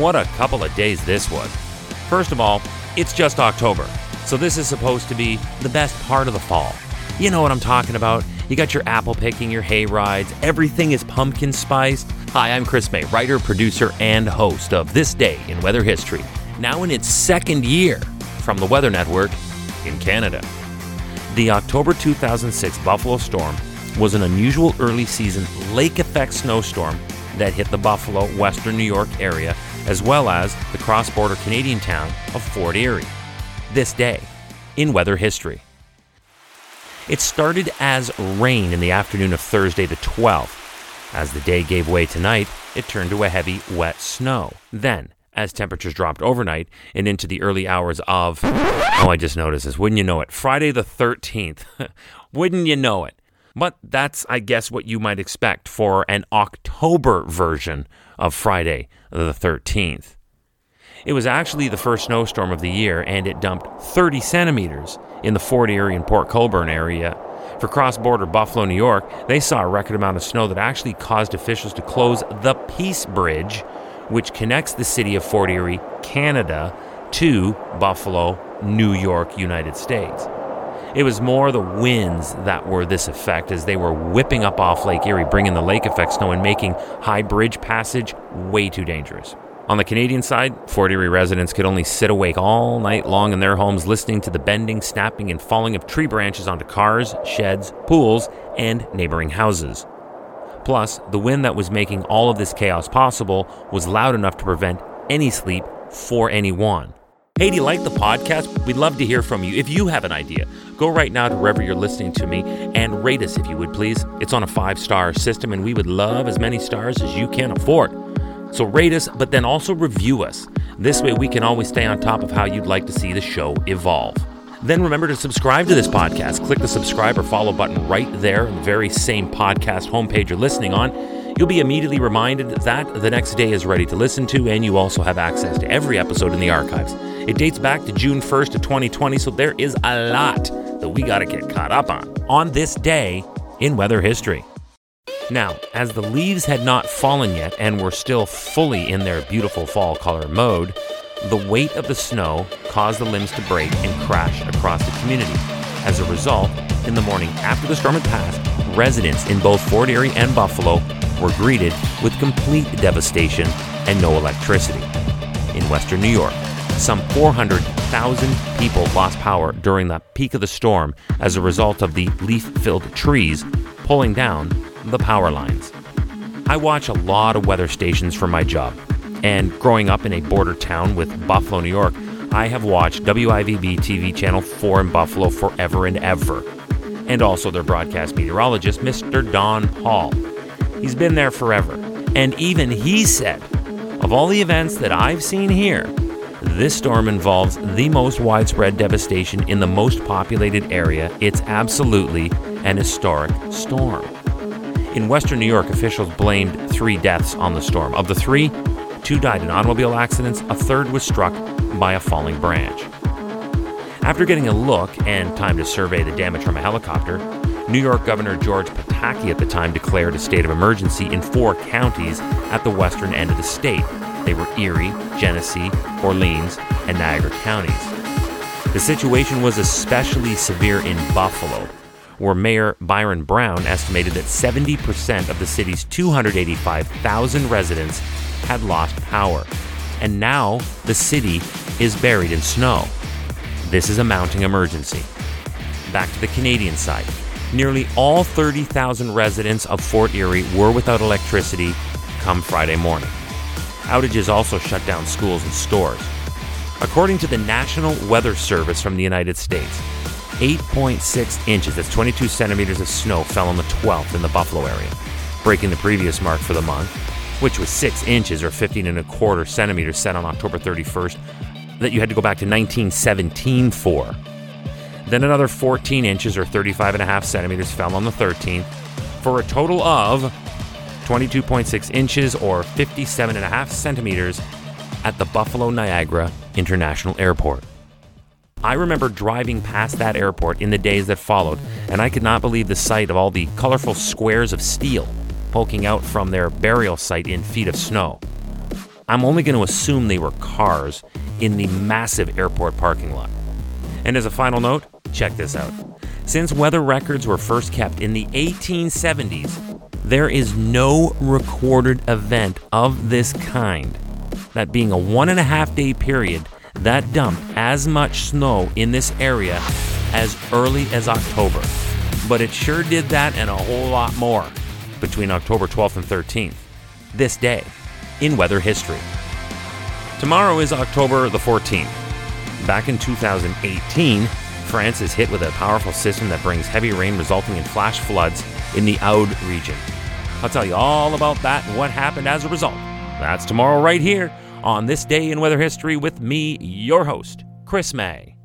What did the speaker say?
What a couple of days this was. First of all, it's just October, so this is supposed to be the best part of the fall. You know what I'm talking about. You got your apple picking, your hay rides, everything is pumpkin spiced. Hi, I'm Chris May, writer, producer, and host of This Day in Weather History, now in its second year from the Weather Network in Canada. The October 2006 Buffalo storm was an unusual early season lake effect snowstorm that hit the Buffalo, Western New York area, as well as the cross border Canadian town of Fort Erie. This day in weather history. It started as rain in the afternoon of Thursday, the 12th. As the day gave way tonight, it turned to a heavy, wet snow. Then, as temperatures dropped overnight and into the early hours of, oh, I just noticed this, wouldn't you know it? Friday the 13th. wouldn't you know it? But that's, I guess, what you might expect for an October version of Friday the 13th. It was actually the first snowstorm of the year, and it dumped 30 centimeters in the Fort Erie and Port Colborne area. For cross border Buffalo, New York, they saw a record amount of snow that actually caused officials to close the Peace Bridge, which connects the city of Fort Erie, Canada, to Buffalo, New York, United States. It was more the winds that were this effect as they were whipping up off Lake Erie, bringing the lake effect snow and making high bridge passage way too dangerous. On the Canadian side, Fort Erie residents could only sit awake all night long in their homes listening to the bending, snapping, and falling of tree branches onto cars, sheds, pools, and neighboring houses. Plus, the wind that was making all of this chaos possible was loud enough to prevent any sleep for anyone. Hey, do you like the podcast? We'd love to hear from you. If you have an idea, go right now to wherever you're listening to me and rate us if you would please. It's on a five star system, and we would love as many stars as you can afford. So rate us, but then also review us. This way, we can always stay on top of how you'd like to see the show evolve. Then remember to subscribe to this podcast. Click the subscribe or follow button right there on the very same podcast homepage you're listening on. You'll be immediately reminded that the next day is ready to listen to, and you also have access to every episode in the archives. It dates back to June 1st of 2020, so there is a lot that we got to get caught up on on this day in weather history. Now, as the leaves had not fallen yet and were still fully in their beautiful fall color mode, the weight of the snow caused the limbs to break and crash across the community. As a result, in the morning after the storm had passed, residents in both Fort Erie and Buffalo were greeted with complete devastation and no electricity. In western New York, some 400,000 people lost power during the peak of the storm as a result of the leaf filled trees pulling down the power lines. I watch a lot of weather stations for my job, and growing up in a border town with Buffalo, New York, I have watched WIVB TV Channel 4 in Buffalo forever and ever, and also their broadcast meteorologist, Mr. Don Paul. He's been there forever, and even he said, of all the events that I've seen here, this storm involves the most widespread devastation in the most populated area. It's absolutely an historic storm. In western New York, officials blamed three deaths on the storm. Of the three, two died in automobile accidents, a third was struck by a falling branch. After getting a look and time to survey the damage from a helicopter, New York Governor George Pataki at the time declared a state of emergency in four counties at the western end of the state they were Erie, Genesee, Orleans, and Niagara counties. The situation was especially severe in Buffalo, where Mayor Byron Brown estimated that 70% of the city's 285,000 residents had lost power. And now the city is buried in snow. This is a mounting emergency. Back to the Canadian side. Nearly all 30,000 residents of Fort Erie were without electricity come Friday morning. Outages also shut down schools and stores. According to the National Weather Service from the United States, 8.6 inches, that's 22 centimeters of snow, fell on the 12th in the Buffalo area, breaking the previous mark for the month, which was 6 inches or 15 and a quarter centimeters set on October 31st, that you had to go back to 1917 for. Then another 14 inches or 35 and a half centimeters fell on the 13th, for a total of 22.6 inches or 57 and a half centimeters at the Buffalo Niagara International Airport. I remember driving past that airport in the days that followed, and I could not believe the sight of all the colorful squares of steel poking out from their burial site in feet of snow. I'm only going to assume they were cars in the massive airport parking lot. And as a final note, check this out. Since weather records were first kept in the 1870s, there is no recorded event of this kind. That being a one and a half day period that dumped as much snow in this area as early as October. But it sure did that and a whole lot more between October 12th and 13th. This day in weather history. Tomorrow is October the 14th. Back in 2018, France is hit with a powerful system that brings heavy rain resulting in flash floods in the Aude region. I'll tell you all about that and what happened as a result. That's tomorrow, right here on this day in weather history with me, your host, Chris May.